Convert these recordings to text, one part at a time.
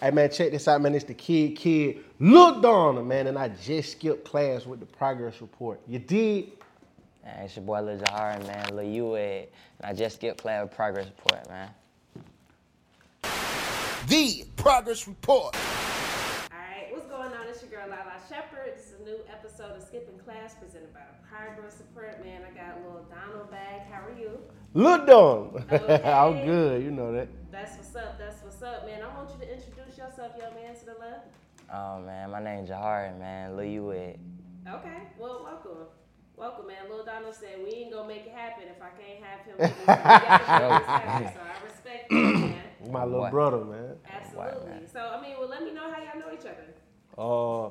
Hey man, check this out, man. It's the kid, kid. Lil Donald, man, and I just skipped class with the progress report. You did? Man, it's your boy Lil Jahari, man, Lil Ued, and I just skipped class with progress report, man. The Progress Report. Alright, what's going on? It's your girl Lala Shepherd. This is a new episode of Skipping Class presented by the Progress Report. Man, I got a Lil Donald bag. How are you? Lil Donald. Okay. I'm good, you know that. That's what's up. That's what's up, man. I want you to introduce yourself, young man, to the left. Oh man, my name's Jahari, man, Lil Ued. Okay, well, welcome. Welcome, man. Lil Donald said we ain't gonna make it happen if I can't have him. with us. We gotta make this happen, so I respect that, man. My little What? brother, man. Absolutely. So, I mean, well, let me know how y'all know each other. Uh,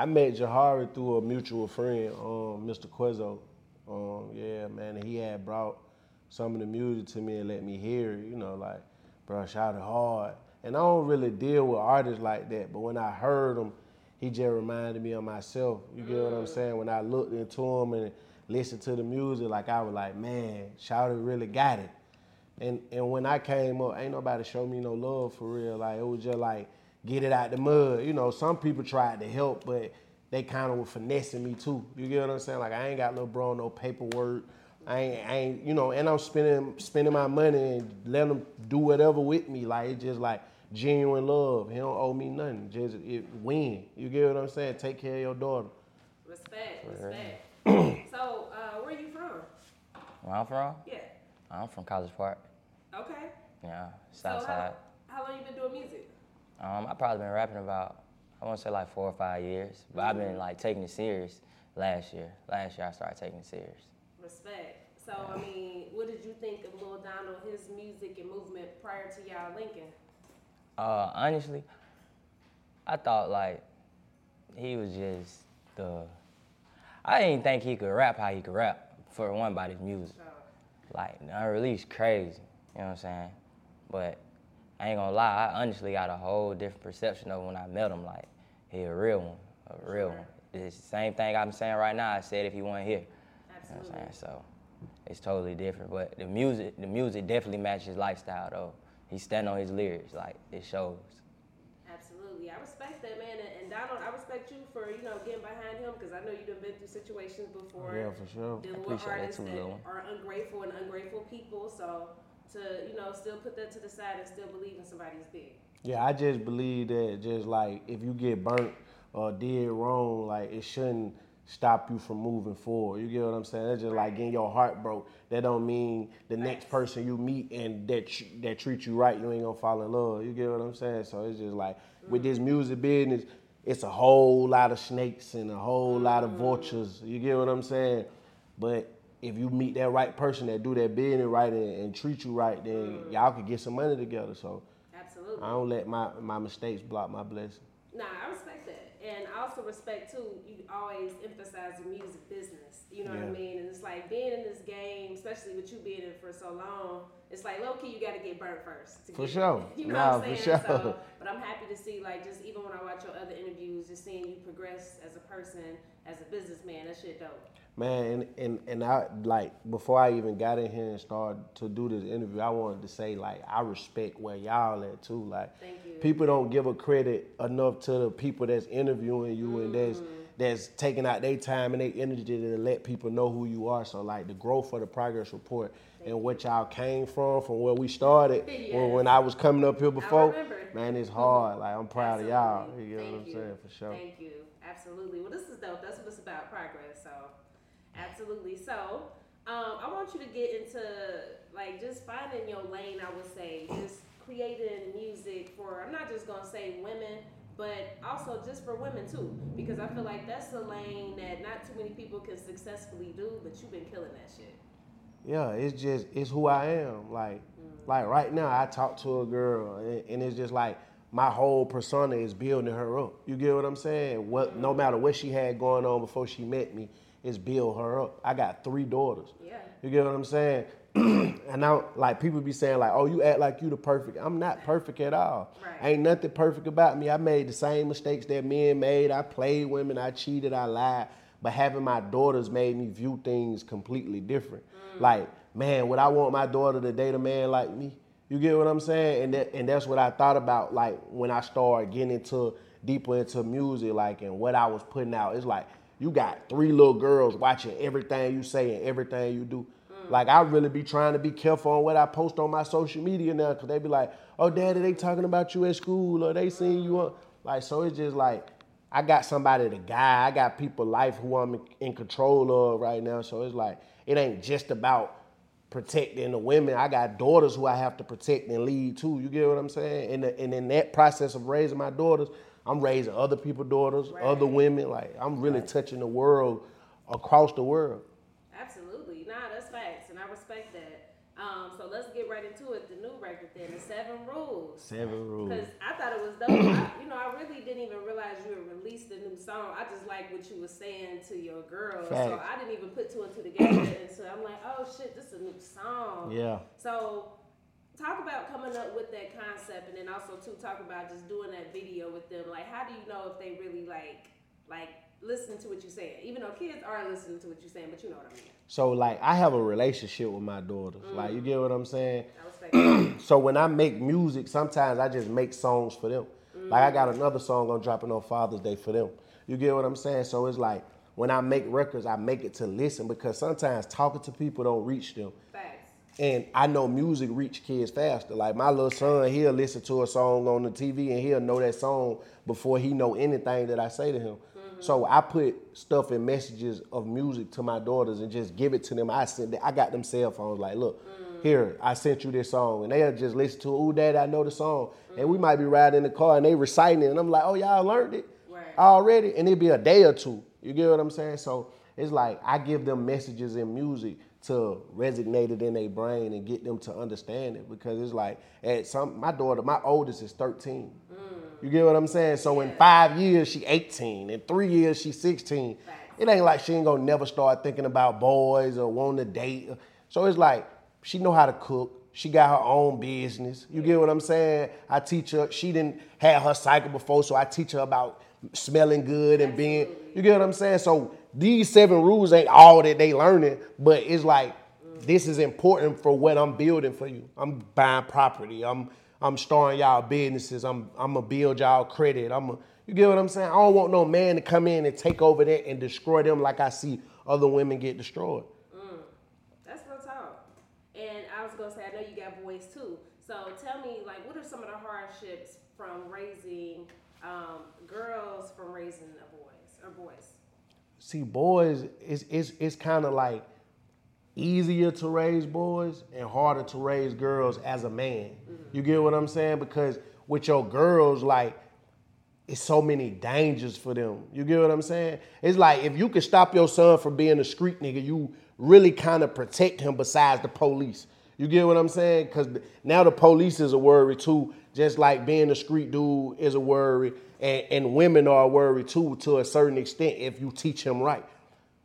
I met Jahari through a mutual friend, um, Mr. Quezzo. Um, yeah, man, he had brought some of the music to me and let me hear it. You know, like, bro, shout it hard. And I don't really deal with artists like that, but when I heard him, he just reminded me of myself. You get what I'm saying? When I looked into him and listened to the music, like I was like, man, shout it really got it. And and when I came up, ain't nobody show me no love for real. Like it was just like get it out the mud. You know, some people tried to help, but they kind of were finessing me too. You get what I'm saying? Like I ain't got no bro, no paperwork. I ain't, I ain't, you know, and I'm spending spending my money and letting them do whatever with me. Like it's just like genuine love. He don't owe me nothing. Just it win. You get what I'm saying? Take care of your daughter. Respect, respect. so, uh, where are you from? Where I'm from? Yeah. I'm from College Park. Okay. Yeah, So how, how long you been doing music? Um, I've probably been rapping about, I want to say like four or five years, but I've been like taking it serious last year. Last year I started taking it serious. Respect. So, I mean, what did you think of Lil Donald, his music and movement prior to y'all linking? Uh, honestly, I thought like he was just the. I didn't think he could rap how he could rap for one by his music. Like unreleased crazy, you know what I'm saying? But I ain't gonna lie, I honestly got a whole different perception of when I met him. Like he a real one, a real one. It's the same thing I'm saying right now. I said if he wasn't here. You know what I'm saying? So it's totally different. But the music, the music definitely matches his lifestyle though. He stand on his lyrics, like it shows. Absolutely. I respect that, man. And, and Donald, I respect you for, you know, getting behind him because I know you've been through situations before. Yeah, for sure. Dealing I with appreciate that artists too, that are ungrateful and ungrateful people. So, to, you know, still put that to the side and still believe in somebody's big. Yeah, I just believe that just like if you get burnt or did wrong, like it shouldn't stop you from moving forward. You get what I'm saying? That's just like getting your heart broke. That don't mean the next person you meet and that that treats you right, you ain't gonna fall in love. You get what I'm saying? So it's just like with this mm. music business, it's a whole lot of snakes and a whole lot of mm. vultures. You get what I'm saying? But if you meet that right person that do that business right and, and treat you right, then mm-hmm. y'all could get some money together. So Absolutely. I don't let my, my mistakes block my blessing. Nah, I respect that. And I also respect too, you always emphasize the music business. You know what I mean? And it's like being in this game, especially with you being in it for so long, it's like low key you gotta get burnt first. to For get- sure. You know Nah, what I'm for saying? sure. So, but I'm happy to see like just even when I watch your other interviews, just seeing you progress as a person, as a businessman, that shit dope. Man, and, and, and I like before I even got in here and started to do this interview, I wanted to say like I respect where y'all at too. Like Thank people don't give a credit enough to the people that's interviewing you and that's mm-hmm. that's taking out their time and their energy to let people know who you are. So like the growth of the progress report and what y'all came from, from where we started. Yes. When, when I was coming up here before, man, it's hard. Like I'm proud of y'all. You know what I'm you. saying for sure. Thank you. Absolutely. Well, this is dope. That's what it's about, progress. So, absolutely. So, um, I want you to get into like just finding your lane. I would say just creating music for. I'm not just gonna say women, but also just for women too, because I feel like that's a lane that not too many people can successfully do. But you've been killing that shit. Yeah, it's just it's who I am. Like like right now, I talk to a girl, and, and it's just like my whole persona is building her up. You get what I'm saying? What no matter what she had going on before she met me, is build her up. I got three daughters. Yeah. You get what I'm saying? and now, like people be saying, like, "Oh, you act like you the perfect." I'm not perfect at all. Right. Ain't nothing perfect about me. I made the same mistakes that men made. I played women. I cheated. I lied. But having my daughters made me view things completely different. Mm. Like, man, would I want my daughter to date a man like me? You get what I'm saying? And that, and that's what I thought about, like when I started getting into deeper into music, like and what I was putting out. It's like you got three little girls watching everything you say and everything you do. Like I really be trying to be careful on what I post on my social media now, cause they be like, "Oh, daddy, they talking about you at school, or they seen you on." Like, so it's just like I got somebody to guide. I got people life who I'm in- in control of right now. So it's like it ain't just about protecting the women. I got daughters who I have to protect and lead too. You get what I'm saying? And, the, and in that process of raising my daughters, I'm raising other people's daughters, other women. Like I'm really touching the world across the world. Absolutely. Nah, that's facts, and I respect that. Um, so let's get right into it. The new record, then, the Seven Rules. Seven rules. Because I thought it was dope. I, you know, I really didn't even realize you had released a new song. I just like what you were saying to your girls. So I didn't even put two and two together so I'm like, oh shit, this is a new song. Yeah. So talk about coming up with that concept, and then also too talk about just doing that video with them. Like, how do you know if they really like like listen to what you're saying? Even though kids are listening to what you're saying, but you know what I mean. So like I have a relationship with my daughters. Like you mm. get what I'm saying? I respect that. So when I make music, sometimes I just make songs for them. Like I mm. got another song I'm dropping on Father's Day for them. You get what I'm saying? So it's like when I make records, I make it to listen because sometimes talking to people don't reach them. And I know music reach kids faster. Like my little son, he'll listen to a song on the TV and he'll know that song before he know anything that I say to him. Mm-hmm. So I put stuff and messages of music to my daughters and just give it to them. I sent, I got them cell phones. Like, look, mm-hmm. here I sent you this song, and they'll just listen to, it. "Ooh, Dad, I know the song." And we might be riding in the car and they reciting it, and I'm like, "Oh, y'all learned it Right. already," and it'd be a day or two. You get what I'm saying? So it's like I give them messages in music to resonate it in their brain and get them to understand it because it's like at some my daughter, my oldest is 13. You get what I'm saying? So in five years she 18, in three years she 16. Facts. It ain't like she ain't gonna never start thinking about boys or wanting to date. So it's like she know how to cook. She got her own business. You get what I'm saying? I teach her. She didn't have her cycle before, so I teach her about smelling good and being. You get what I'm saying? So these seven rules ain't all that they learning, but it's like this is important for what I'm building for you. I'm buying property. I'm I'm starting y'all businesses. I'm I'm gonna build y'all credit. I'm a, you get what I'm saying? I don't want no man to come in and take over that and destroy them like I see other women get destroyed. That's real talk. And I was gonna say, I know you got boys too. So tell me, like, what are some of the hardships from raising um, girls from raising a boys or boys? See, boys, it's it's it's kind of like easier to raise boys and harder to raise girls as a man. Mm-hmm. You get what I'm saying? Because with your girls, like it's so many dangers for them. You get what I'm saying? It's like if you could stop your son from being a street nigga, you really kind of protect him besides the police. You get what I'm saying? Because now the police is a worry too, just like being a street dude is a worry, and, and women are a worry too to a certain extent if you teach them right.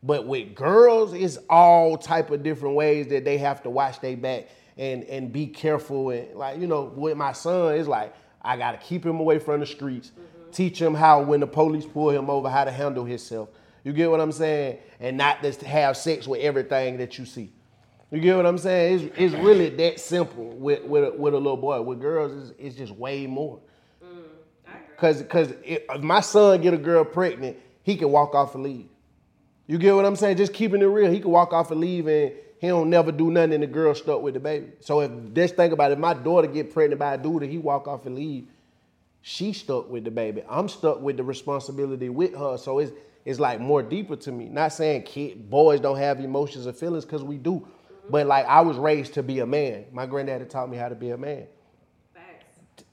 But with girls, it's all type of different ways that they have to watch their back and and be careful. And like you know, with my son, it's like I gotta keep him away from the streets, mm-hmm. teach him how when the police pull him over, how to handle himself. You get what I'm saying? And not just have sex with everything that you see. You get what I'm saying? It's, it's really that simple with with a, with a little boy. With girls, it's, it's just way more. Mm, cause, cause if if my son get a girl pregnant, he can walk off and leave. You get what I'm saying? Just keeping it real. He can walk off and leave and he he don't never do nothing and the girl stuck with the baby. So if just think about it, if my daughter get pregnant by a dude and he walk off and leave, she stuck with the baby. I'm stuck with the responsibility with her. So it's it's like more deeper to me. Not saying kid boys don't have emotions or feelings because we do. Mm-hmm. But like I was raised to be a man. My granddaddy taught me how to be a man. Facts.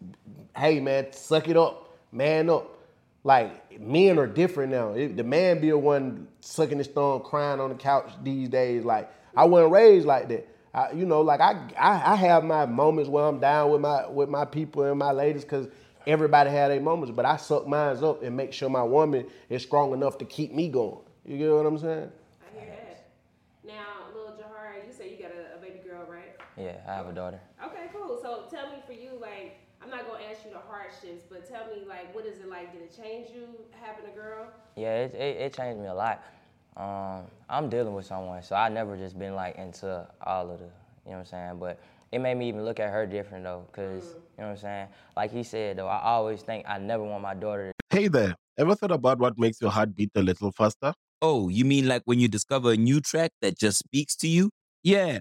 Hey man, suck it up, man up. Like men are different now. It- the man be the one sucking his thumb, crying on the couch these days. Like I wasn't raised like that. I, you know, like I, I I have my moments where I'm down with my with my people and my ladies because everybody had their moments. But I suck mine up and make sure my woman is strong enough to keep me going. You get what I'm saying? I hear that. Now, Lil Jahari, you say you got a, a baby girl, right? Yeah, I have a daughter. Okay, cool. So tell me for you, like, I'm not gonna ask you the hardships, but tell me, like, what is it like? Did it change you having a girl? Yeah, it, it, it changed me a lot. Um, I'm dealing with someone, so I never just been like into all of the, you know what I'm saying? But it made me even look at her different though, cause you know what I'm saying? Like he said though, I always think I never want my daughter to Hey there, ever thought about what makes your heart beat a little faster? Oh, you mean like when you discover a new track that just speaks to you? Yeah.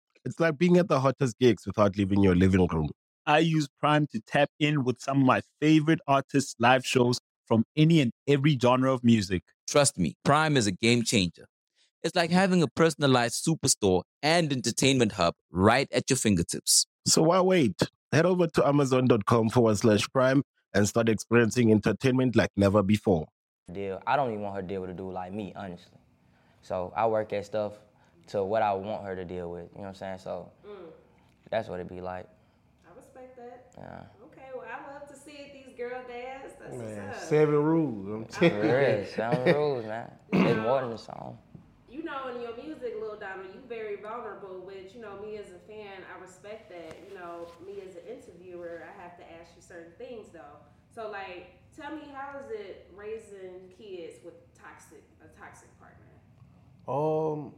It's like being at the hottest gigs without leaving your living room. I use Prime to tap in with some of my favorite artists' live shows from any and every genre of music. Trust me, Prime is a game changer. It's like having a personalized superstore and entertainment hub right at your fingertips. So why wait? Head over to amazon.com forward slash prime and start experiencing entertainment like never before. deal. I don't even want her to deal with a dude like me, honestly. So I work at stuff to what I want her to deal with. You know what I'm saying? So that's what it be like. I respect that. Yeah. Okay, well, I love to see it. These girl dads. That's Man, what's up. seven rules. I'm telling For real, seven rules, man. It's more than a song. You know, in your music, Lil Donald, you very vulnerable, which, you know, me as a fan, I respect that. You know, me as an interviewer, I have to ask you certain things, though. So, like, tell me, how is it raising kids with toxic, a toxic partner? Um,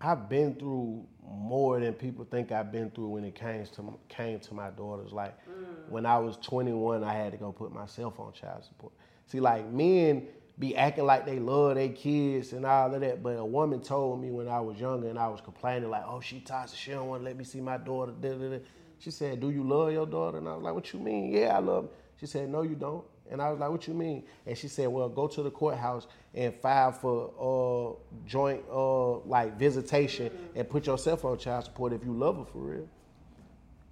I've been through more than people think I've been through when it came to came to my daughters. Like mm. when I was 21, I had to go put myself on child support. See, like men be acting like they love their kids and all of that, but a woman told me when I was younger and I was complaining like, "Oh, she toxic. She don't want to let me see my daughter." Da, da, da. She said, "Do you love your daughter?" And I was like, "What you mean? Yeah, I love." Her. She said, "No, you don't." And I was like, "What you mean?" And she said, "Well, go to the courthouse and file for uh, joint uh, like visitation and put yourself on child support if you love her for real."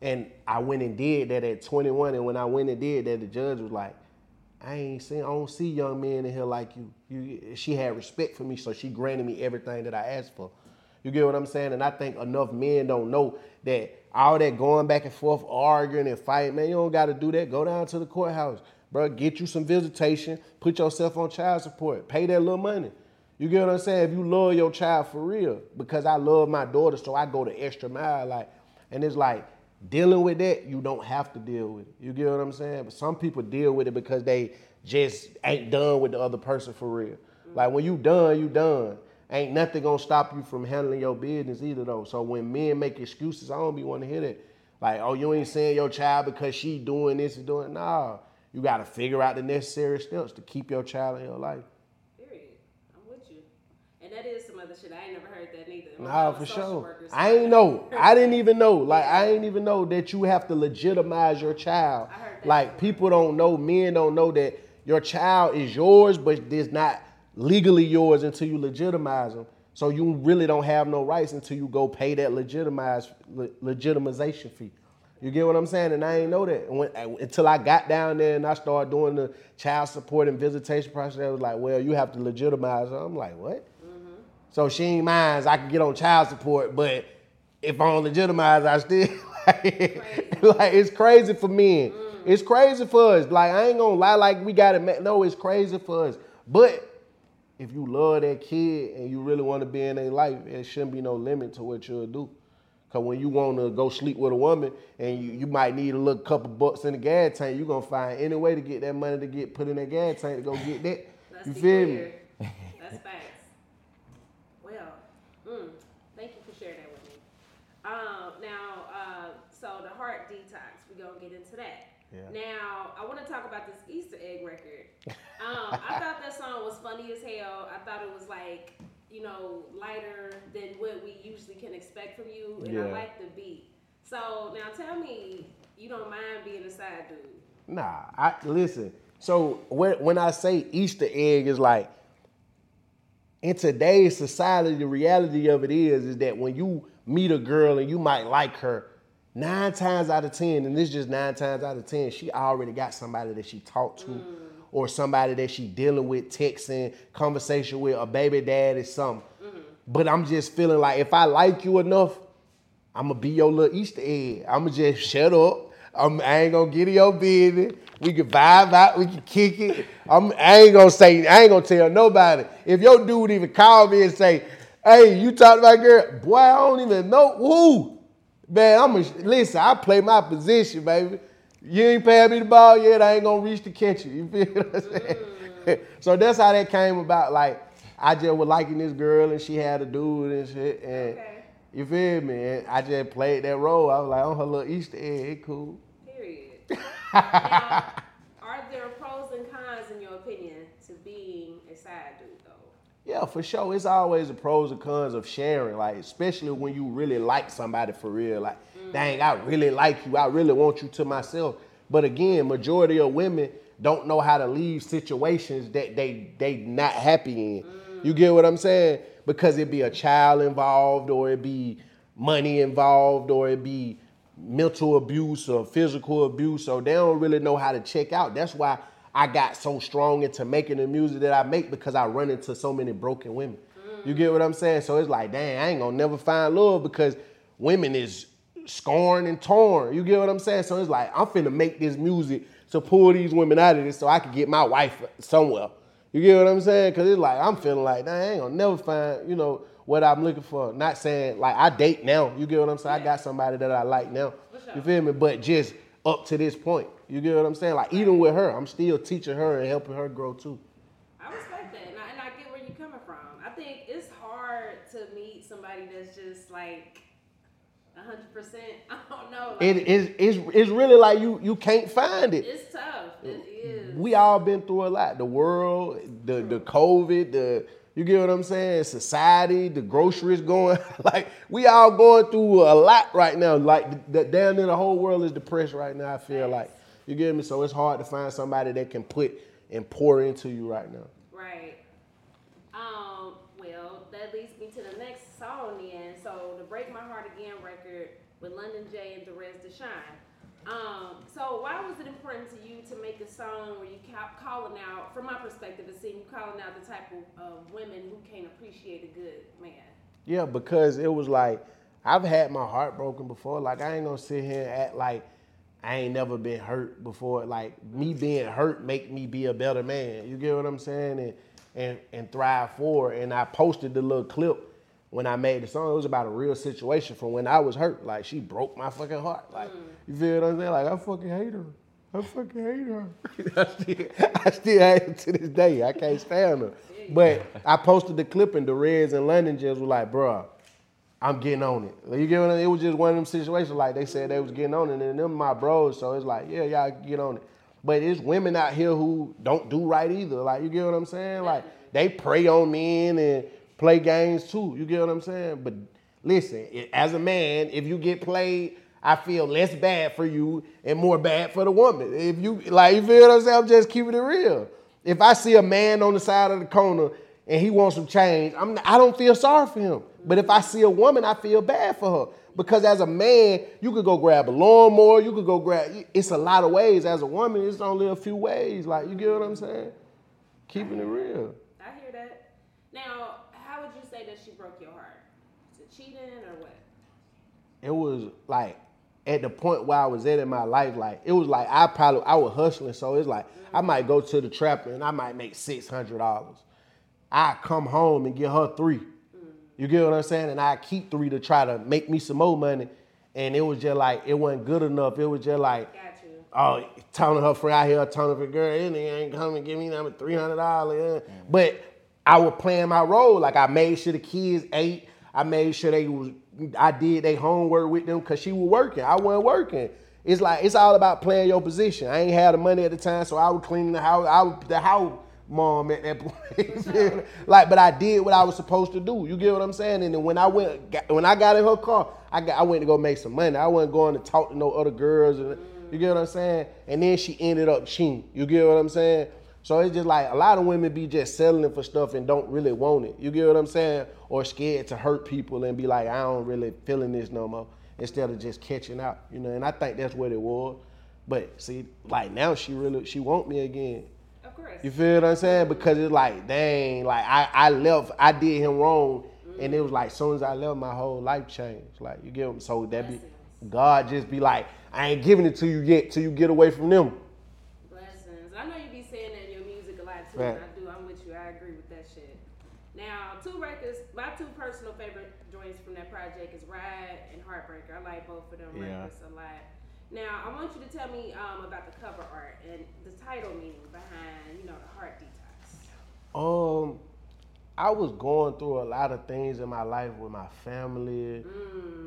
And I went and did that at 21. And when I went and did that, the judge was like, I ain't seen, I don't see young men in here like you. you. She had respect for me, so she granted me everything that I asked for. You get what I'm saying? And I think enough men don't know that all that going back and forth, arguing and fighting, man, you don't got to do that. Go down to the courthouse, bro. Get you some visitation. Put yourself on child support. Pay that little money. You get what I'm saying? If you love your child for real, because I love my daughter, so I go the extra mile. Like, and it's like dealing with that, you don't have to deal with it. You get what I'm saying? But some people deal with it because they just ain't done with the other person for real. Like when you done, you done. Ain't nothing gonna stop you from handling your business either though. So when men make excuses, I don't be want to hear that. Like, oh, you ain't seeing your child because she doing this and doing nah. You gotta figure out the necessary steps to keep your child in your life. Period. I'm with you. And that is some other shit. I ain't never heard that neither. Nah, for sure. worker, so I ain't know. I didn't even know. Like I ain't even know that you have to legitimize your child. I heard that Like before. people don't know, men don't know that your child is yours, but it's not legally yours until you legitimize them. So you really don't have no rights until you go pay that legitimize le- legitimization fee. You get what I'm saying? And I ain't know that when, uh, until I got down there and I started doing the child support and visitation process. I was like, well, you have to legitimize her. I'm like, what? Mm-hmm. So she ain't mine. I can get on child support, but if I don't legitimize, I still like, like it's crazy for men. Mm. It's crazy for us. Like I ain't gonna lie, like we got it. No, it's crazy for us. But if you love that kid and you really want to be in their life, there shouldn't be no limit to what you'll do. Cause when you want to go sleep with a woman and you, you might need a little couple bucks in the gas tank, you gonna find any way to get that money to get put in that gas tank to go get that. Let's you feel clear. me? That's facts. Well, mm, thank you for sharing that with me. Um, now, uh, so the heart detox, we're gonna get into that. Yeah. Now, I want to talk about this Easter egg record. Um, I thought that song was funny as hell. I thought it was like, you know, lighter than what we usually can expect from you, and I like the beat. So now, tell me, you don't mind being a side dude? Nah, I listen. So when when I say Easter egg is like in today's society, the reality of it is is that when you meet a girl and you might like her, nine times out of ten, and this is just nine times out of ten, she already got somebody that she talked to, mm. Or somebody that she dealing with, texting, conversation with, a baby daddy, something. Mm-hmm. But I'm just feeling like if I like you enough, I'ma be your little Easter egg. I'ma just shut up. I'm, I ain't gonna get in your business. We can vibe out. We can kick it. I'm, I ain't gonna say. I ain't gonna tell nobody. If your dude even call me and say, "Hey, you talked about girl," boy, I don't even know who. Man, I'm a, listen. I play my position, baby. You ain't paying me the ball yet. I ain't gonna reach to catch you. You feel what I'm saying? Mm. so that's how that came about. Like I just was liking this girl, and she had a dude and shit, and. Okay. You feel me? And I just played that role. I was like, on her little Easter egg, cool. Period. now, are there pros and cons, in your opinion, to being a side dude, though? Yeah, for sure. It's always the pros and cons of sharing, like especially when you really like somebody for real. Like, dang, I really like you. I really want you to myself. But again, majority of women don't know how to leave situations that they they not happy in. You get what I'm saying? Because it be a child involved, or it be money involved, or it be mental abuse or physical abuse. So they don't really know how to check out. That's why I got so strong into making the music that I make because I run into so many broken women. You get what I'm saying? So it's like, dang, I ain't gonna never find love because women is scorned and torn. You get what I'm saying? So it's like, I'm finna make this music to pull these women out of this so I can get my wife somewhere. You get what I'm saying? Cause it's like, I'm feeling like, dang, I ain't gonna never find, you know, what I'm looking for. Not saying like I date now. You get what I'm saying? I got somebody that I like now. You feel me? But just up to this point. You get what I'm saying? Like even with her, I'm still teaching her and helping her grow too. I respect that, and I, and I get where you're coming from. I think it's hard to meet somebody that's just like 100. percent I don't know. Like, It is it's, it's really like you you can't find it. it's tough. It is. We all been through a lot. The world, the the COVID, the you get what I'm saying? Society, the groceries going. like we all going through a lot right now. Like the, down there, the whole world is depressed right now. I feel like you get me. So it's hard to find somebody that can put and pour into you right now. Right. Um, well, that leads me to the next song then. So the Break My Heart Again record with London J and Derez De'Shon. Um, so why was it important to you to make a song where you kept calling out, from my perspective, it seemed you calling out the type of uh, women who can't appreciate a good man? Yeah, because it was like I've had my heart broken before. Like I ain't gonna sit here and act like I ain't never been hurt before. Like me being hurt make me be a better man. You get what I'm saying? And and and thrive for. And I posted the little clip when I made the song. It was about a real situation from when I was hurt. Like she broke my fucking heart. Like you feel what I'm saying? Like I fucking hate her. I fucking hate her. I still, hate her to this day. I can't stand her. But I posted the clip and Derez and London just was like, bruh, I'm getting on it. You get what I mean? It was just one of them situations like they said they was getting on it, and them my bros, so it's like, yeah, y'all get on it. But it's women out here who don't do right either. Like, you get what I'm saying? Like, they prey on men and play games too. You get what I'm saying? But listen, as a man, if you get played, I feel less bad for you and more bad for the woman. If you like, you feel what I'm saying? I'm just keeping it real. If I see a man on the side of the corner and he wants some change, I'm I don't feel sorry for him. But if I see a woman, I feel bad for her. Because as a man, you could go grab a lawnmower, you could go grab it's a lot of ways. As a woman, it's only a few ways. Like you get what I'm saying? Keeping it real. I hear that. Now, say that she broke your heart? Is it cheating or what? it was like at the point where I was at in my life, like it was like I probably I was hustling, so it's like I might go to the trapper and I might make six hundred dollars. I come home and get her three. You get what I'm saying? And I keep three to try to make me some more money. And it was just like it wasn't good enough. It was just like oh, telling her friend out here, telling her girl, and nigga ain't coming, give me number three hundred dollars. But I was playing my role. Like I made sure the kids ate. I made sure they was. I did their homework with them because she was working. I wasn't working. It's like it's all about playing your position. I ain't had the money at the time, so I was cleaning the house. I was the house mom at that point. Like, but I did what I was supposed to do. You get what I'm saying? And then when I went, when I got in her car, I got, I went to go make some money. I wasn't going to talk to no other girls. You get what I'm saying? And then she ended up cheating. You get what I'm saying? So it's just like a lot of women be just settling for stuff and don't really want it. You get what I'm saying? Or scared to hurt people and be like, I don't really feeling this no more. Instead of just catching out, you know. And I think that's what it was. But see, like now she really she want me again. Of course. You feel what I'm saying? Because it's like, dang, like I, I left, I did him wrong, and it was like, soon as I left, my whole life changed. Like you get what so that be God just be like, I ain't giving it to you yet till you get away from them. Blessings. I know you be saying that in your music a lot too. Right. I do. I'm with you. I agree with that shit. Now, two records. My two personal favorite joints from that project is Ride and Heartbreaker. I like both of them Yeah. records a lot. Now, I want you to tell me um, about the cover art and the title meaning behind, you know, the heart detox. Um, I was going through a lot of things in my life with my family,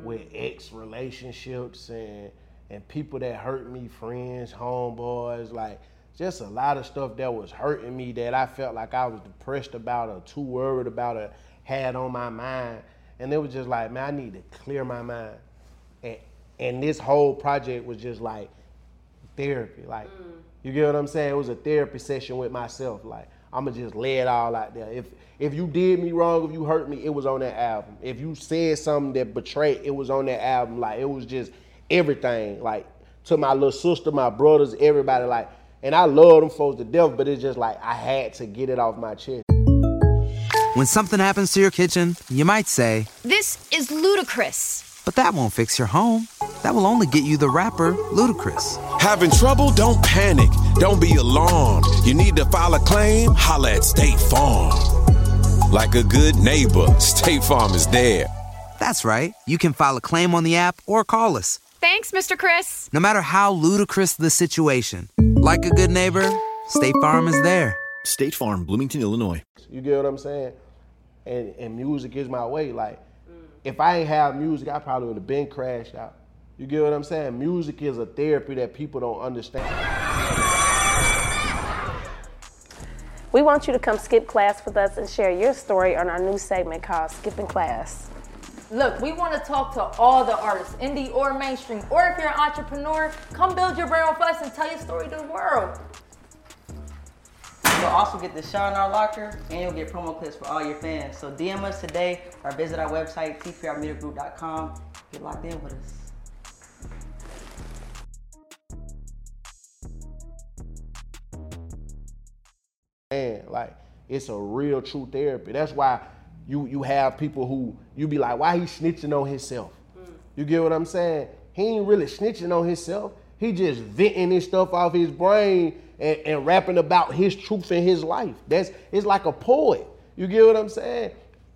with ex relationships, and and people that hurt me, friends, homeboys, like just a lot of stuff that was hurting me that I felt like I was depressed about or too worried about or had on my mind. And it was just like, man, I need to clear my mind. And and this whole project was just like therapy. Like, mm. you get what I'm saying? It was a therapy session with myself. Like, I'ma just lay it all out there. If if you did me wrong, if you hurt me, it was on that album. If you said something that betrayed, it was on that album. Like, it was just everything. Like, to my little sister, my brothers, everybody. Like, and I love them folks to death, but it's just like I had to get it off my chest. When something happens to your kitchen, you might say, This is ludicrous. but that won't fix your home. That will only get you the rapper, Ludacris. Having trouble? Don't panic. Don't be alarmed. You need to file a claim? Holla at State Farm. Like a good neighbor, State Farm is there. That's right. You can file a claim on the app or call us. Thanks, Mr. Chris. No matter how ludicrous the situation, like a good neighbor, State Farm is there. State Farm, Bloomington, Illinois. You get what I'm saying? And and music is my way. Like, if I ain't have music, I probably would have been crashed out. You get what I'm saying? Music is a therapy that people don't understand. We want you to come skip class with us and share your story on our new segment called Skipping Class. Look, we want to talk to all the artists, indie or mainstream, or if you're an entrepreneur, come build your brand with us and tell your story to the world. You'll also get the shot in our locker, and you'll get promo clips for all your fans. So DM us today or visit our website, tprmediagroup.com. Get locked in with us. Man, like it's a real true therapy. That's why you you have people who you be like, why he snitching on himself? You get what I'm saying? He ain't really snitching on himself. He just venting his stuff off his brain and, and rapping about his truth in his life. That's it's like a poet. You get what I'm saying?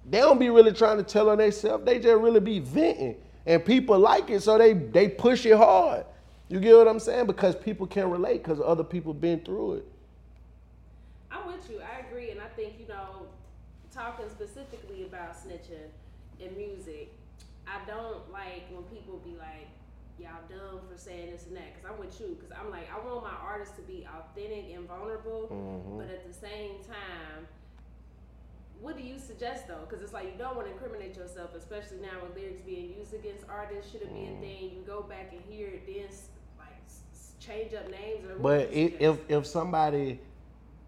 They don't be really trying to tell on themselves. They just really be venting. And people like it, so they they push it hard. You get what I'm saying? Because people can relate because other people been through it. I'm with you. I agree, and I think you know, talking specifically snitching in music, I don't like when people be like, "Y'all dumb for saying this and that." Because I'm with you. Because I'm like, I want my artists to be authentic and vulnerable, Mhm. but at the same time, what do you suggest though? Because it's like you don't want to incriminate yourself, especially now with lyrics being used against artists. Should it be a thing? You go back and hear it, then like change up names or. But if if somebody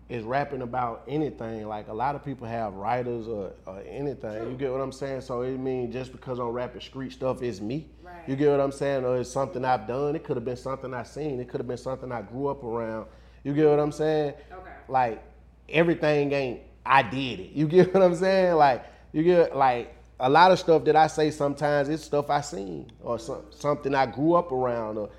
is rapping about anything, like a lot of people have writers or, or anything, you get what I'm saying? So it mean just because I'm rapping street stuff, it's me. You get what I'm saying? Or it's something I've done. It could have been something I seen. It could have been something I grew up around. You get what I'm saying? Okay. Like everything ain't I did it. You get what I'm saying? Like you get like a lot of stuff that I say sometimes it's stuff I seen or some, something I grew up around or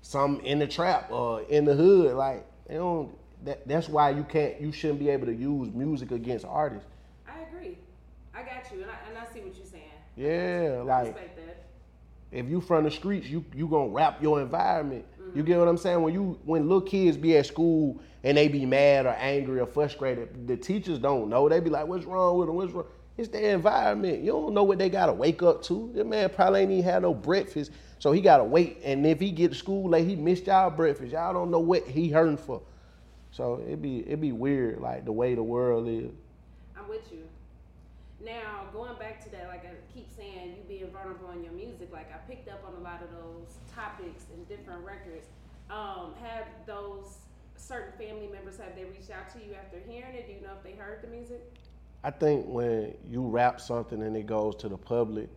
some in the trap or in the hood. Like they don't. That, that's why you can't. You shouldn't be able to use music against artists. I agree. I got you, and I, and I see what you're saying. Yeah, I like respect that. if you from the streets, you you gonna rap your environment. You mm-hmm. get what I'm saying? When you when little kids be at school and they be mad or angry or frustrated, the teachers don't know. They be like, "What's wrong with them? What's wrong?" It's their environment. You don't know what they gotta wake up to. That man probably ain't even had no breakfast, so he gotta wait. And if he get to school late, he missed y'all breakfast. Y'all don't know what he hurting for. So it be it be weird, like the way the world is. I'm with you. Now, going back to that, like I keep saying, you being vulnerable in your music, like I picked up on a lot of those topics and different records. Um, have those certain family members have they reached out to you after hearing it? Do you know if they heard the music? I think when you rap something and it goes to the public,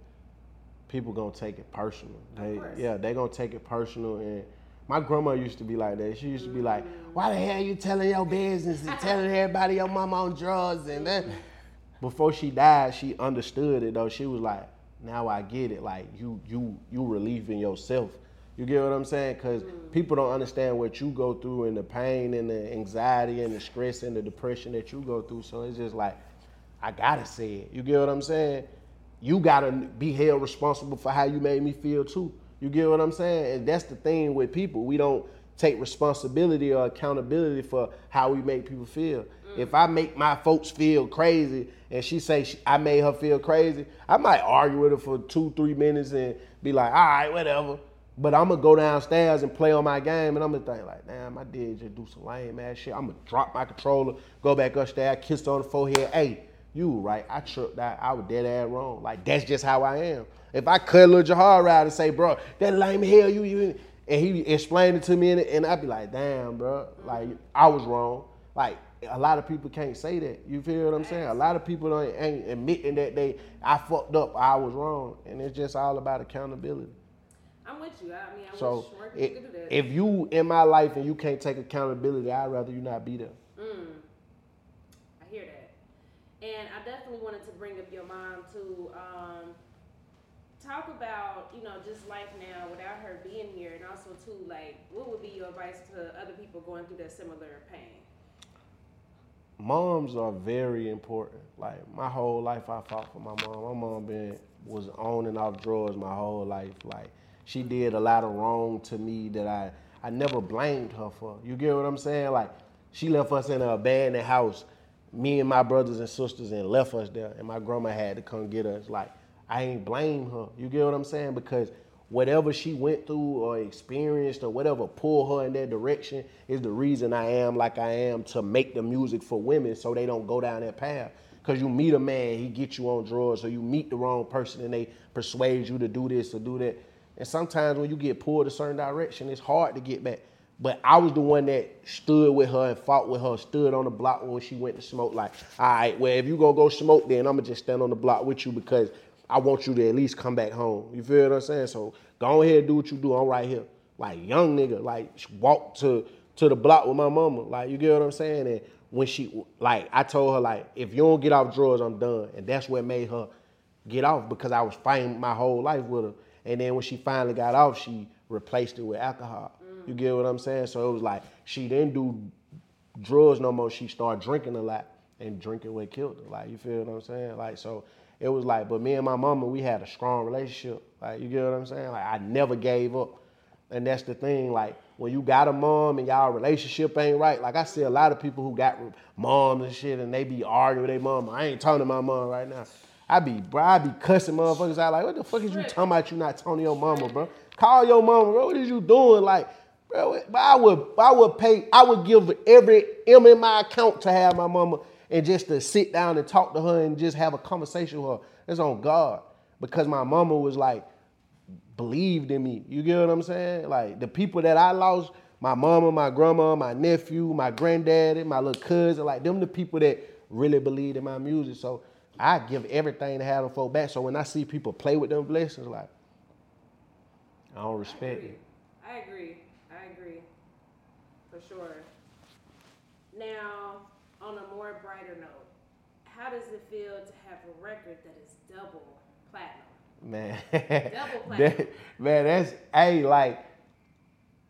people gonna take it personal. They, yeah, they gonna take it personal. And my grandma used to be like that. She used to be like, "Why the hell you telling your business and telling everybody your mama on drugs?" And then before she died, she understood it though. She was like, "Now I get it. Like you, you, you relieving yourself." You get what I'm saying? Because mm. people don't understand what you go through and the pain and the anxiety and the stress and the depression that you go through. So it's just like, I gotta say it. You get what I'm saying? You gotta be held responsible for how you made me feel too. You get what I'm saying? And that's the thing with people. We don't take responsibility or accountability for how we make people feel. Mm. If I make my folks feel crazy and she say she, I made her feel crazy, I might argue with her for two, three minutes and be like, all right, whatever. But I'm gonna go downstairs and play on my game, and I'm gonna think like, damn, I did just do some lame ass shit. I'm gonna drop my controller, go back upstairs, kiss her on the forehead. Hey, you right? I tripped that. I was dead ass wrong. Like that's just how I am. If I cut Lil Jahari out and say, bro, that lame hell you you, and he explained it to me, and, and I'd be like, damn, bro, like I was wrong. Like a lot of people can't say that. You feel what I'm saying? A lot of people don't ain't admitting that they I fucked up, I was wrong, and it's just all about accountability. I'm with you. I mean, I So wish it, that. if you in my life and you can't take accountability, I'd rather you not be there. Mm. I hear that. And I definitely wanted to bring up your mom to um, talk about, you know, just life now without her being here. And also, too, like, what would be your advice to other people going through that similar pain? moms are very important. Like my whole life, I fought for my mom. My mom been was on and off drugs my whole life. Like she did a lot of wrong to me that I I never blamed her for. You get what I'm saying? Like she left us in an abandoned house, me and my brothers and sisters, and left us there. And my grandma had to come get us. Like I ain't blame her. You get what I'm saying? Because whatever she went through or experienced or whatever pulled her in that direction is the reason I am like I am to make the music for women so they don't go down that path. Cause you meet a man, he get you on drugs, or you meet the wrong person and they persuade you to do this or do that. And sometimes when you get pulled a certain direction, it's hard to get back. But I was the one that stood with her and fought with her, stood on the block when she went to smoke. Like, all right, well, if you gonna go smoke, then I'm gonna just stand on the block with you because I want you to at least come back home. You feel what I'm saying? So go ahead and do what you do. I'm right here. Like young nigga, like walk to to the block with my mama. Like you get what I'm saying? And when she like I told her like if you don't get off drugs, I'm done. And that's what made her get off because I was fighting my whole life with her. And then when she finally got off, she replaced it with alcohol. You get what I'm saying? So it was like she didn't do drugs no more. She started drinking a lot, and drinking what killed her. Like you feel what I'm saying? Like so, it was like. But me and my mama, we had a strong relationship. Like you get what I'm saying? Like I never gave up, and that's the thing. Like when you got a mom and y'all relationship ain't right. Like I see a lot of people who got moms and shit, and they be arguing with their mom. I ain't talking to my mom right now. I be, bro, I be cussing motherfuckers out like, what the fuck is you talking about? You not talking to your mama, bro? Call your mama, bro. What is you doing? Like, bro, I would, I would pay, I would give every M in my account to have my mama and just to sit down and talk to her and just have a conversation with her. It's on God because my mama was like believed in me. You get what I'm saying? Like the people that I lost, my mama, my grandma, my nephew, my granddaddy, my little cousin, like them the people that really believed in my music. So I give everything to have them folk back. So when I see people play with them blessings, like I don't respect it. I agree. I agree. For sure. Now, on a more brighter note, how does it feel to have a record that is double platinum? Man, Double platinum. that, man, that's a like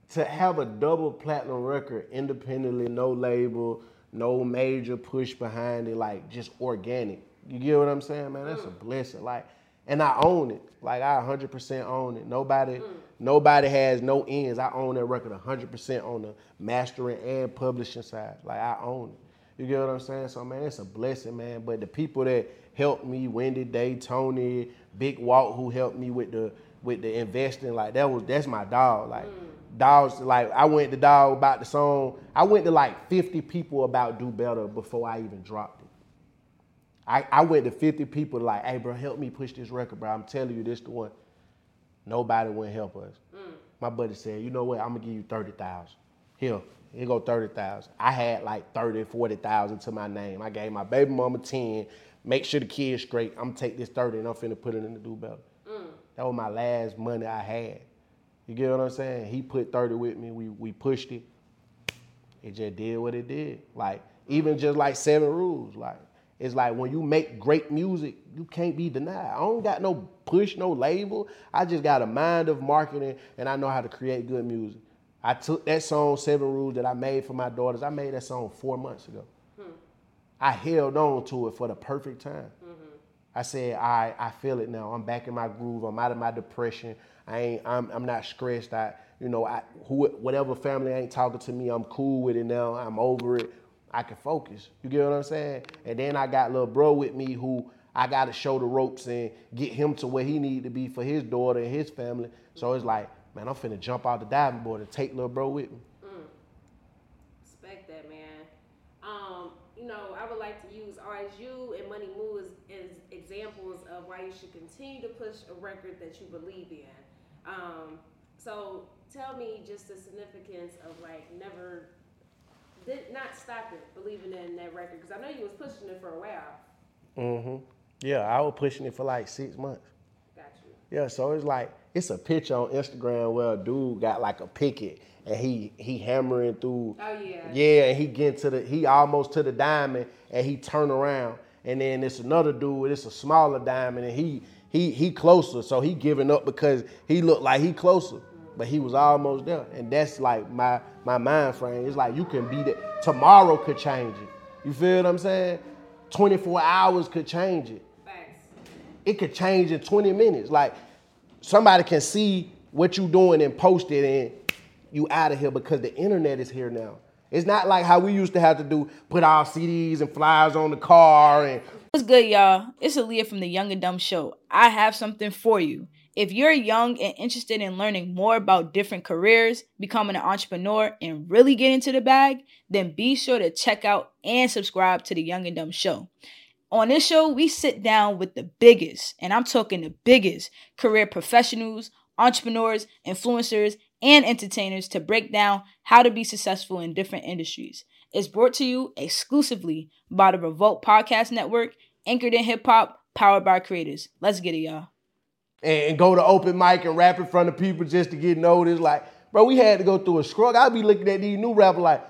to have a double platinum record independently, no label, no major push behind it, like just organic. You get what I'm saying, man? That's a mm. blessing. Like and I own it. Like I 100% own it. Nobody, mm. Nobody has no ends. I own that record 100% on the mastering and publishing side. Like I own it. You get what I'm saying? So man, it's a blessing, man. But the people that helped me, Wendy Day, Tony, Big Walt, who helped me with the with the investing, like that was that's my dog. Like mm. dogs, like I went to dog about the song. I went to like 50 people about Do Better before I even dropped it. I, I went to 50 people like, hey bro, help me push this record, bro. I'm telling you, this the one. Nobody wouldn't help us. My buddy said, you know what, I'm gonna give you 30,000. Here, here go 30,000. I had like 30, 40,000 to my name. I gave my baby mama 10. Make sure the kid's straight. I'm gonna take this 30 and I'm finna put it in the do better. That was my last money I had. You get what I'm saying? He put 30 with me. We we pushed it. It just did what it did. Like even just like seven rules. Like it's like when you make great music, you can't be denied. I don't got no push, no label. I just got a mind of marketing and I know how to create good music. I took that song, Seven Rules, that I made for my daughters. I made that song four months ago. Hmm. I held on to it for the perfect time. Mm-hmm. I said, I I feel it now. I'm back in my groove. I'm out of my depression. I ain't I'm I'm not stressed. I you know, I who whatever family ain't talking to me, I'm cool with it now. I'm over it. I can focus. You get what I'm saying? And then I got little bro with me who I gotta show the ropes and get him to where he need to be for his daughter and his family. So it's like, man, I'm finna jump out the diving board and take little bro with me. Respect that, man. Um, you know, I would like to use RSU and Money Moo as, as examples of why you should continue to push a record that you believe in. Um, so tell me just the significance of like never, did not stop it believing in that record because I know you was pushing it for a while. hmm Yeah, I was pushing it for like six months. Got you. Yeah, so it's like it's a picture on Instagram where a dude got like a picket and he he hammering through. Oh yeah. Yeah, and he get to the he almost to the diamond and he turn around and then it's another dude. It's a smaller diamond and he he he closer, so he giving up because he looked like he closer, but he was almost there. And that's like my my mind frame. It's like you can be that. Tomorrow could change it. You feel what I'm saying? 24 hours could change it. It could change in 20 minutes. Like somebody can see what you doing and post it and you out of here because the internet is here now. It's not like how we used to have to do put our CDs and flyers on the car and What's good, y'all? It's Aaliyah from the Young and Dumb Show. I have something for you. If you're young and interested in learning more about different careers, becoming an entrepreneur, and really get into the bag, then be sure to check out and subscribe to the Young and Dumb Show. On this show, we sit down with the biggest, and I'm talking the biggest, career professionals, entrepreneurs, influencers, and entertainers to break down how to be successful in different industries. It's brought to you exclusively by the Revolt Podcast Network, anchored in hip hop, powered by creators. Let's get it, y'all. and go to open mic and rap in front of people just to get noticed. Like, bro, we had to go through a struggle. I'd be looking at these new rappers like,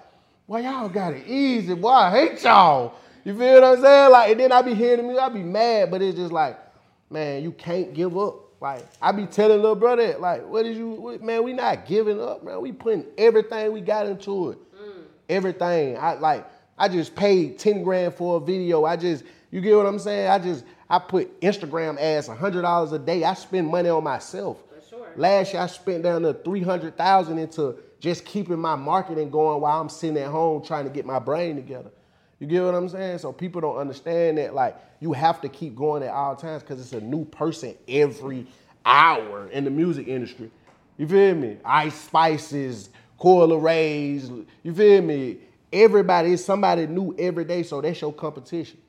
boy, y'all got it easy. Boy, I hate y'all. You feel what I'm saying? Like, and then I be hearing me, I be mad, but it's just like, man, you can't give up. Like, I be telling little brother, that, like, what is you, what, man, we not giving up, man. We putting everything we got into it. Mm. Everything. I like, I just paid 10 grand for a video. I just, you get what I'm saying? I just, I put Instagram ads $100 a day. I spend money on myself. Last year I spent down to 300,000 into just keeping my marketing going while I'm sitting at home trying to get my brain together. You get what I'm saying? So people don't understand that like you have to keep going at all times because it's a new person every hour in the music industry. You feel me? Ice Spices, Coi Lerays, you feel me? Everybody is somebody new every day, so that's your competition.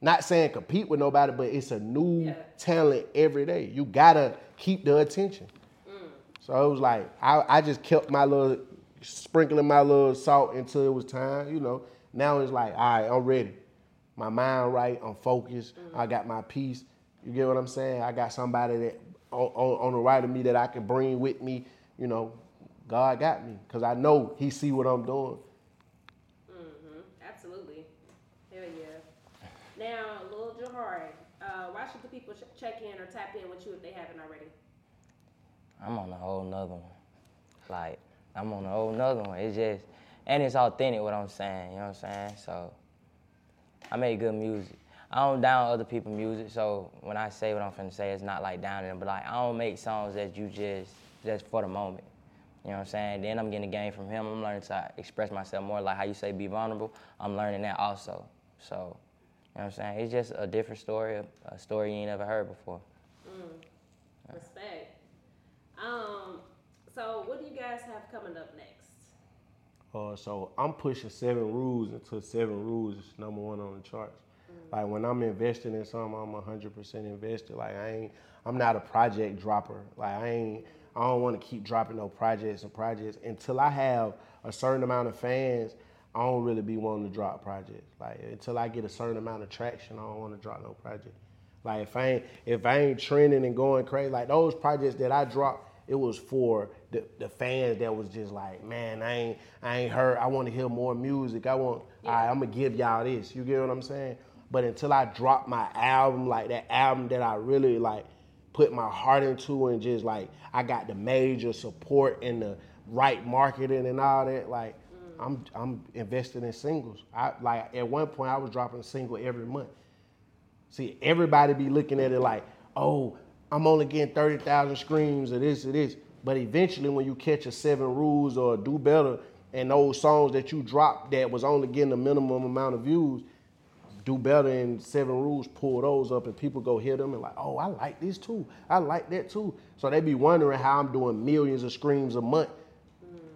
Not saying compete with nobody, but it's a new talent every day. You gotta keep the attention. Mm. So it was like I, I just kept my little sprinkling my little salt until it was time, you know. Now it's like, all right, I'm ready. My mind right, I'm focused. I got my peace. You get what I'm saying? I got somebody that on, on, on the right of me that I can bring with me. You know, God got me because I know He see what I'm doing. Mm-hmm. Absolutely. Hell yeah. Now, Lil Jahari, uh, why should the people ch- check in or tap in with you if they haven't already? I'm on a whole nother one. Like, I'm on a whole nother one. It's just, and it's authentic what I'm saying, you know what I'm saying? So, I make good music. I don't down other people's music. So when I say what I'm finna say, it's not like downing them, but like I don't make songs that you just just for the moment. You know what I'm saying? Then I'm getting a game from him. I'm learning to express myself more. Like how you say be vulnerable. I'm learning that also. So, you know what I'm saying? It's just a different story, a story you ain't never heard before. Mm. Respect. Um, so what do you guys have coming up next? Uh, so I'm pushing Seven Rules until Seven Rules is number one on the charts. Like when I'm investing in something, I'm 100% invested. Like I ain't, I'm not a project dropper. Like I ain't, I don't want to keep dropping no projects and projects until I have a certain amount of fans. I don't really be wanting to drop projects. Like until I get a certain amount of traction, I don't want to drop no project. Like if I ain't, if I ain't trending and going crazy, like those projects that I dropped, it was for the, the fans that was just like, man, I ain't, I ain't heard. I want to hear more music. I want, all right, I'm gonna give y'all this. You get what I'm saying? But until I drop my album, like that album that I really like put my heart into and just like I got the major support and the right marketing and all that, like mm. I'm I'm investing in singles. I like at one point I was dropping a single every month. See, everybody be looking at it like, oh, I'm only getting 30,000 screams or this or this. But eventually when you catch a seven rules or do better and those songs that you dropped that was only getting a minimum amount of views, do better and seven rules pull those up and people go hear them and like oh i like this too. I like that too. So they be wondering how i'm doing millions of streams a month.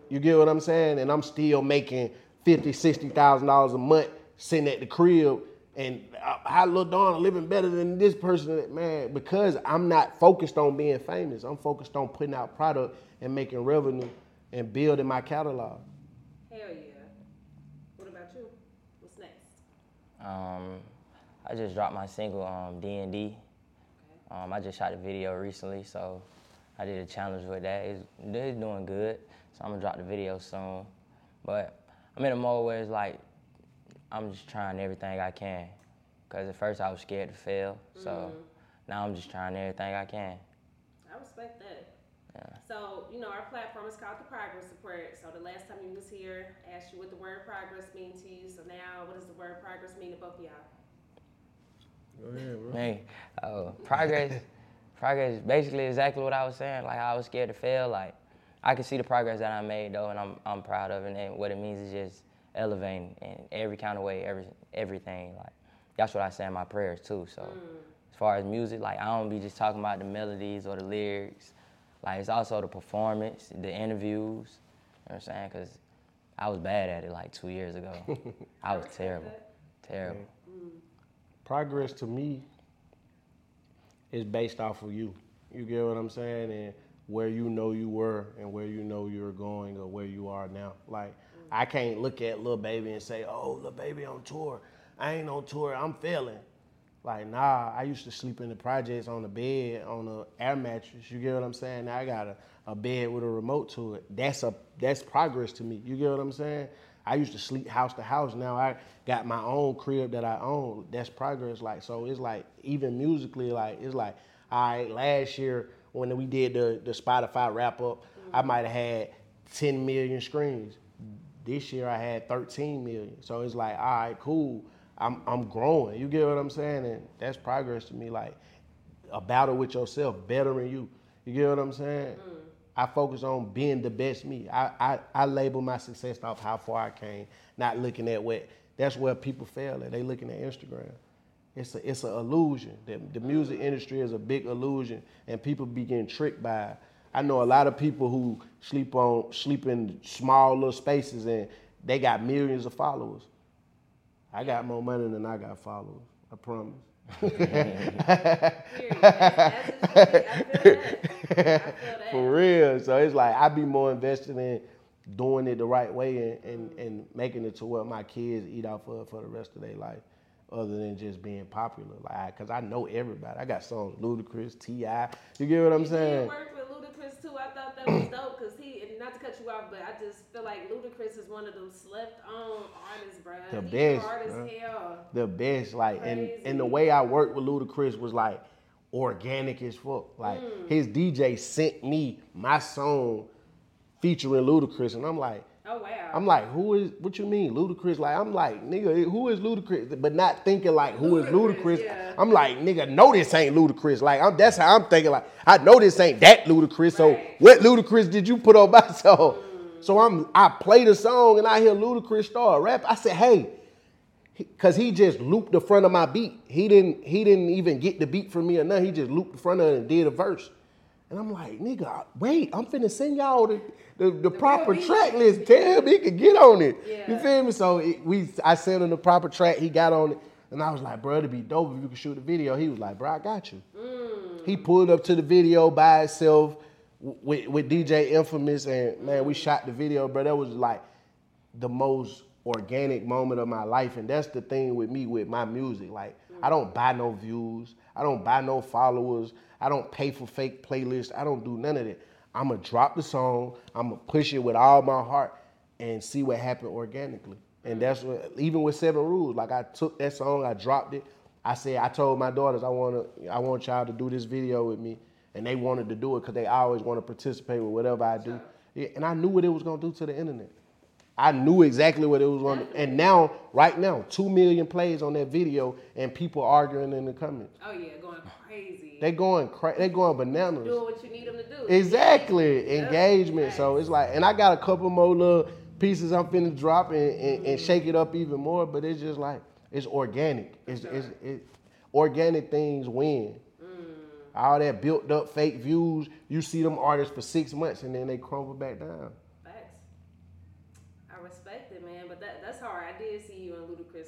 You get what i'm saying? And i'm still making 50 60000 dollars a month sitting at the crib and uh, how Lil Dawn living better than this person man because i'm not focused on being famous i'm focused on putting out product and making revenue and building my catalog Hell yeah. What about you? What's next? Um, I just dropped my single um, D and D. Um, I just shot a video recently, so I did a challenge with that. It's, it's doing good, so I'm gonna drop the video soon. But I'm in a mode where it's like I'm just trying everything I can. Cause at first I was scared to fail, so Mhm. now I'm just trying everything I can. I respect that. Yeah. So, you know, our platform is called the Progress Report. So the last time you was here, I asked you what the word progress mean to you. So now, what does the word progress mean to both of y'all? Go ahead, bro. Man, oh, progress, progress is basically exactly what I was saying. Like I was scared to fail. Like I can see the progress that I made though, and I'm I'm proud of it. And what it means is just elevating in every kind of way, every everything. Like that's what I say in my prayers too. So mm. as far as music, like I don't be just talking about the melodies or the lyrics. Like it's also the performance, the interviews. You know what I'm saying? Cause I was bad at it like two years ago. I was terrible, terrible. Mm. progress to me is based off of you. You get what I'm saying? And where you know you were and where you know you're going or where you are now. Like I can't look at Lil Baby and say, oh, Lil Baby on tour. I ain't on tour, I'm failing. Like, nah, I used to sleep in the projects on the bed, on a air mattress. You get what I'm saying? Now I got a, a bed with a remote to it. That's a that's progress to me. You get what I'm saying? I used to sleep house to house. Now I got my own crib that I own. That's progress. Like so, it's like even musically, like it's like all right. Last year when we did the the Spotify wrap up, I might have had 10 million streams. This year I had 13 million. So it's like all right, cool. I'm I'm growing. You get what I'm saying? And that's progress to me. Like a battle with yourself, bettering you. You get what I'm saying? Mm. I focus on being the best me. I, I, I label my success off how far I came, not looking at what. That's where people fail at. They looking at Instagram. It's a it's an illusion. The, the music mm. industry is a big illusion, and people be getting tricked by. it. I know a lot of people who sleep on sleep in small little spaces, and they got millions of followers. I got more money than I got followers. I promise. For real. So it's like I be more invested in doing it the right way and, and, and making it to what my kids eat off of for the rest of their life, other than just being popular. Like, cause I know everybody. I got songs Ludacris, Ti. You get what I'm saying? Worked with Ludacris too. I thought that was dope because he, and not to cut you off, but I just feel like Ludacris is one of those slept on artists, bro. The He best, hard as bruh. hell. The best. Like, and and the way I worked with Ludacris was like organic as fuck. Like Mm. his DJ sent me my song featuring Ludacris, and I'm like, Oh wow. I'm like, who is? What you mean, Ludacris? Like, I'm like, nigga, who is Ludacris? But not thinking like, who is Ludacris? I'm like, nigga, no, this ain't Ludacris. Like, I'm, that's how I'm thinking. Like, I know this ain't that Ludacris. So, what Ludacris did you put on my song? So I'm, I play the song and I hear Ludacris start rap. I said, hey, cause he just looped the front of my beat. He didn't, he didn't even get the beat from me or nothing. He just looped the front of it and did a verse. And I'm like, nigga, wait, I'm finna send y'all the, the, the proper track list. Tell him he can get on it. You feel me? So it, we, I sent him the proper track. He got on it. And I was like, bro, it'd be dope if you could shoot a video. He was like, bro, I got you. He pulled up to the video by itself with, with DJ Infamous. And man, we shot the video, bro. That was like the most organic moment of my life. And that's the thing with me with my music. Like, I don't buy no views. I don't buy no followers. I don't pay for fake playlists. I don't do none of that. I'm gonna drop the song. I'm gonna push it with all my heart and see what happened organically. And mm. that's what, even with Seven Rules, like I took that song, I dropped it. I said, I told my daughters, I wanna, I want y'all to do this video with me, and they wanted to do it because they always want to participate with whatever I do. Yeah, and I knew what it was gonna do to the internet. I knew exactly what it was going to. And now, right now, two million plays on that video, and people arguing in the comments. Oh yeah, going crazy. They going cra- they going bananas. Doing what you need them to do. Exactly, engagement. So it's like, and I got a couple more little pieces I'm finna drop and, and, and mm-hmm. shake it up even more. But it's just like it's organic. It's, it's it, organic things win. Mm. All that built up fake views, you see them artists for six months and then they crumble back down. Facts. I respect it, man. But that, that's hard. I did see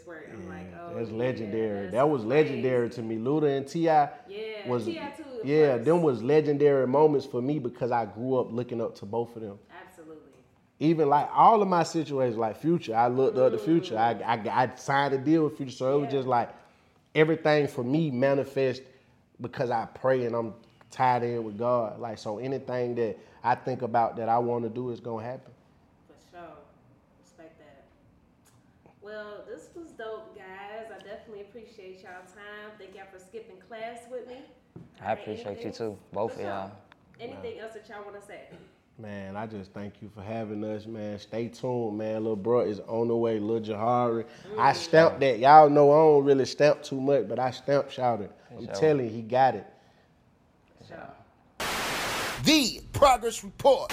you in Ludacris work. I'm like, oh, That's yeah, legendary. that's that was legendary to me. Luda and T.I. Yeah, was T.I. too, yeah, course. them was legendary moments for me because I grew up looking up to both of them. Absolutely. Even like all of my situations, like Future, I looked up to mm-hmm. Future. I, I I signed a deal with Future, so it was just like everything for me manifest because I pray and I'm tied in with God. Like so, anything that I think about that I want to do is gonna happen. For sure. Respect that. Well, this was dope, guys. I definitely appreciate y'all time. Thank y'all for skipping class with me. I appreciate you too, both of y'all. Anything else that y'all want to say? Man, I just thank you for having us, man. Stay tuned, man. Little bro is on the way, Lil Jahari. I mm. stamped that. Y'all know I don't really stamp too much, but I stamped shouted. I'm sure. telling you, he got it. The Progress Report.